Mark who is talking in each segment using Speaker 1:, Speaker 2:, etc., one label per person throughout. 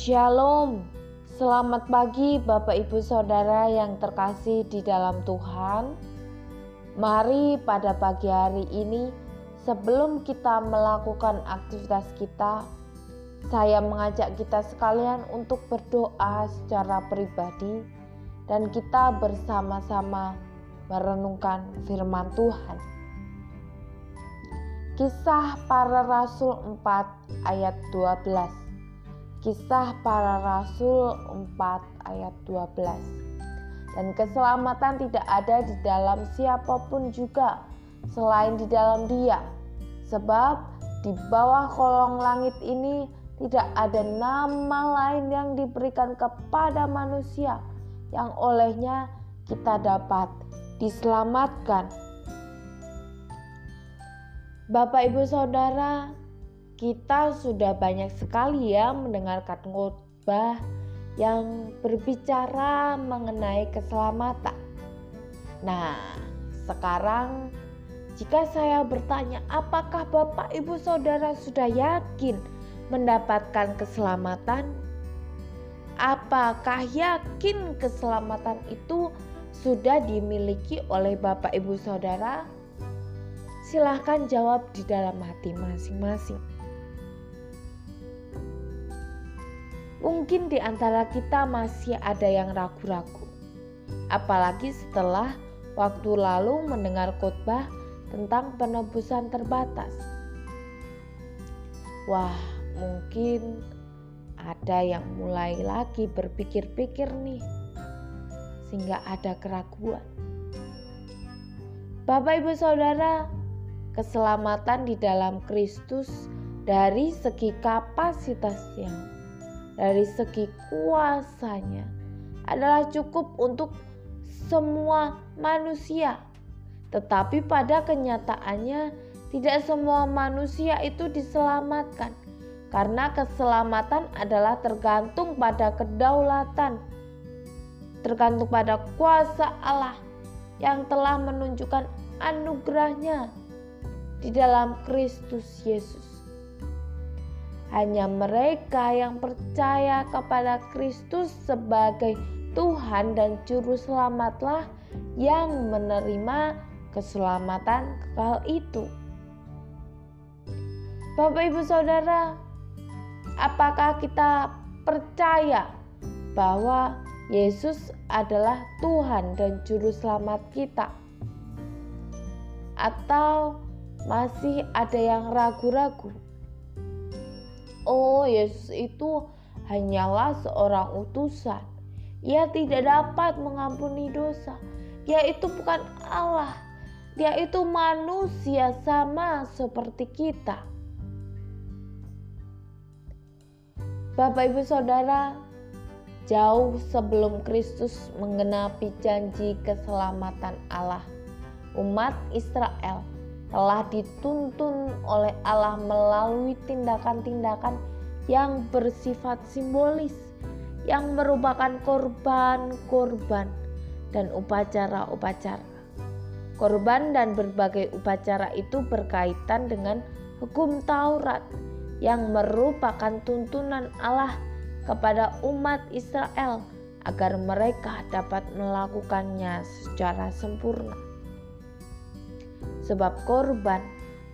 Speaker 1: Shalom, selamat pagi Bapak Ibu Saudara yang terkasih di dalam Tuhan. Mari pada pagi hari ini, sebelum kita melakukan aktivitas kita, saya mengajak kita sekalian untuk berdoa secara pribadi dan kita bersama-sama merenungkan firman Tuhan. Kisah para Rasul 4 ayat 12 Kisah para Rasul 4 ayat 12 Dan keselamatan tidak ada di dalam siapa pun juga selain di dalam dia Sebab di bawah kolong langit ini tidak ada nama lain yang diberikan kepada manusia yang olehnya kita dapat diselamatkan. Bapak, ibu, saudara, kita sudah banyak sekali ya mendengarkan khotbah yang berbicara mengenai keselamatan. Nah, sekarang jika saya bertanya, apakah Bapak Ibu Saudara sudah yakin mendapatkan keselamatan? Apakah yakin keselamatan itu sudah dimiliki oleh Bapak Ibu Saudara? Silahkan jawab di dalam hati masing-masing. Mungkin di antara kita masih ada yang ragu-ragu, apalagi setelah waktu lalu mendengar khotbah tentang penebusan terbatas. Wah, mungkin ada yang mulai lagi berpikir-pikir nih, sehingga ada keraguan. Bapak, ibu, saudara, keselamatan di dalam Kristus dari segi kapasitasnya dari segi kuasanya adalah cukup untuk semua manusia. Tetapi pada kenyataannya tidak semua manusia itu diselamatkan karena keselamatan adalah tergantung pada kedaulatan tergantung pada kuasa Allah yang telah menunjukkan anugerahnya di dalam Kristus Yesus. Hanya mereka yang percaya kepada Kristus sebagai Tuhan dan Juru Selamatlah yang menerima keselamatan kekal itu. Bapak, ibu, saudara, apakah kita percaya bahwa Yesus adalah Tuhan dan Juru Selamat kita, atau masih ada yang ragu-ragu? Oh, Yesus itu hanyalah seorang utusan. Ia tidak dapat mengampuni dosa. Dia itu bukan Allah. Dia itu manusia sama seperti kita. Bapak, ibu, saudara, jauh sebelum Kristus menggenapi janji keselamatan Allah, umat Israel telah dituntun oleh Allah melalui tindakan-tindakan yang bersifat simbolis yang merupakan korban-korban dan upacara-upacara. Korban dan berbagai upacara itu berkaitan dengan hukum Taurat yang merupakan tuntunan Allah kepada umat Israel agar mereka dapat melakukannya secara sempurna sebab korban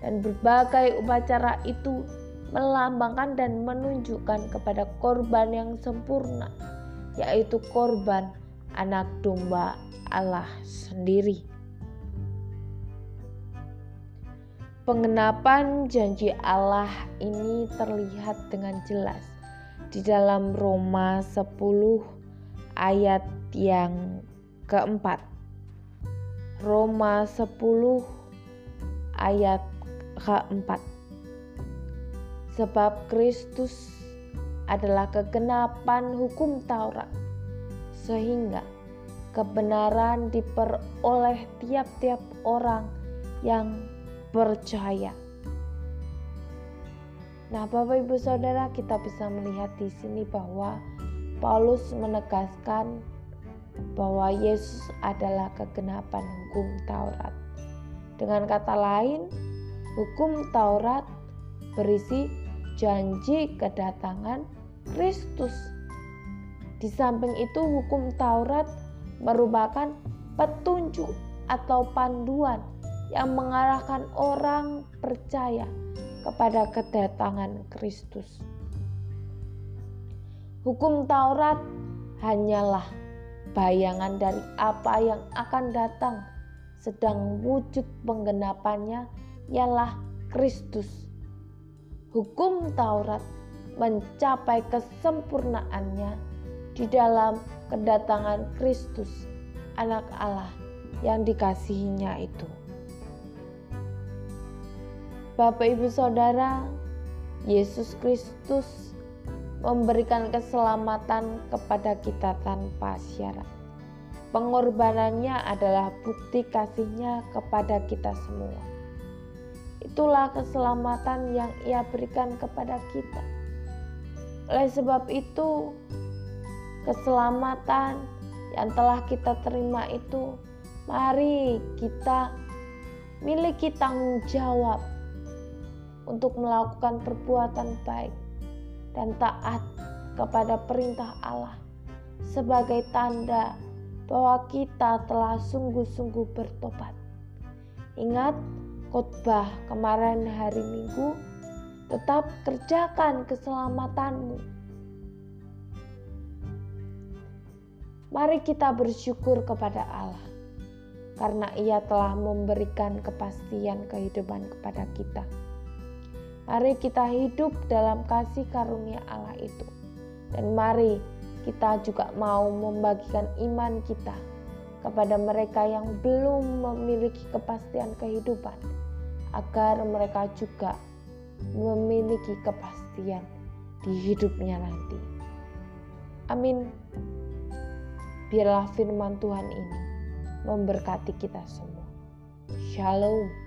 Speaker 1: dan berbagai upacara itu melambangkan dan menunjukkan kepada korban yang sempurna, yaitu korban anak domba Allah sendiri. Pengenapan janji Allah ini terlihat dengan jelas di dalam Roma 10 ayat yang keempat. Roma 10 ayat keempat. Sebab Kristus adalah kegenapan hukum Taurat, sehingga kebenaran diperoleh tiap-tiap orang yang percaya. Nah, Bapak Ibu Saudara, kita bisa melihat di sini bahwa Paulus menegaskan bahwa Yesus adalah kegenapan hukum Taurat. Dengan kata lain, hukum Taurat berisi janji kedatangan Kristus. Di samping itu, hukum Taurat merupakan petunjuk atau panduan yang mengarahkan orang percaya kepada kedatangan Kristus. Hukum Taurat hanyalah bayangan dari apa yang akan datang, sedang wujud penggenapannya ialah Kristus. Hukum Taurat mencapai kesempurnaannya di dalam kedatangan Kristus, Anak Allah yang dikasihinya itu. Bapak, ibu, saudara, Yesus Kristus memberikan keselamatan kepada kita tanpa syarat. Pengorbanannya adalah bukti kasihnya kepada kita semua. Itulah keselamatan yang ia berikan kepada kita. Oleh sebab itu, keselamatan yang telah kita terima itu, mari kita miliki tanggung jawab untuk melakukan perbuatan baik dan taat kepada perintah Allah sebagai tanda bahwa kita telah sungguh-sungguh bertobat. Ingat khotbah kemarin hari Minggu, tetap kerjakan keselamatanmu. Mari kita bersyukur kepada Allah karena Ia telah memberikan kepastian kehidupan kepada kita. Mari kita hidup dalam kasih karunia Allah itu. Dan mari juga mau membagikan iman kita kepada mereka yang belum memiliki kepastian kehidupan agar mereka juga memiliki kepastian di hidupnya nanti. Amin. Biarlah firman Tuhan ini memberkati kita semua. Shalom.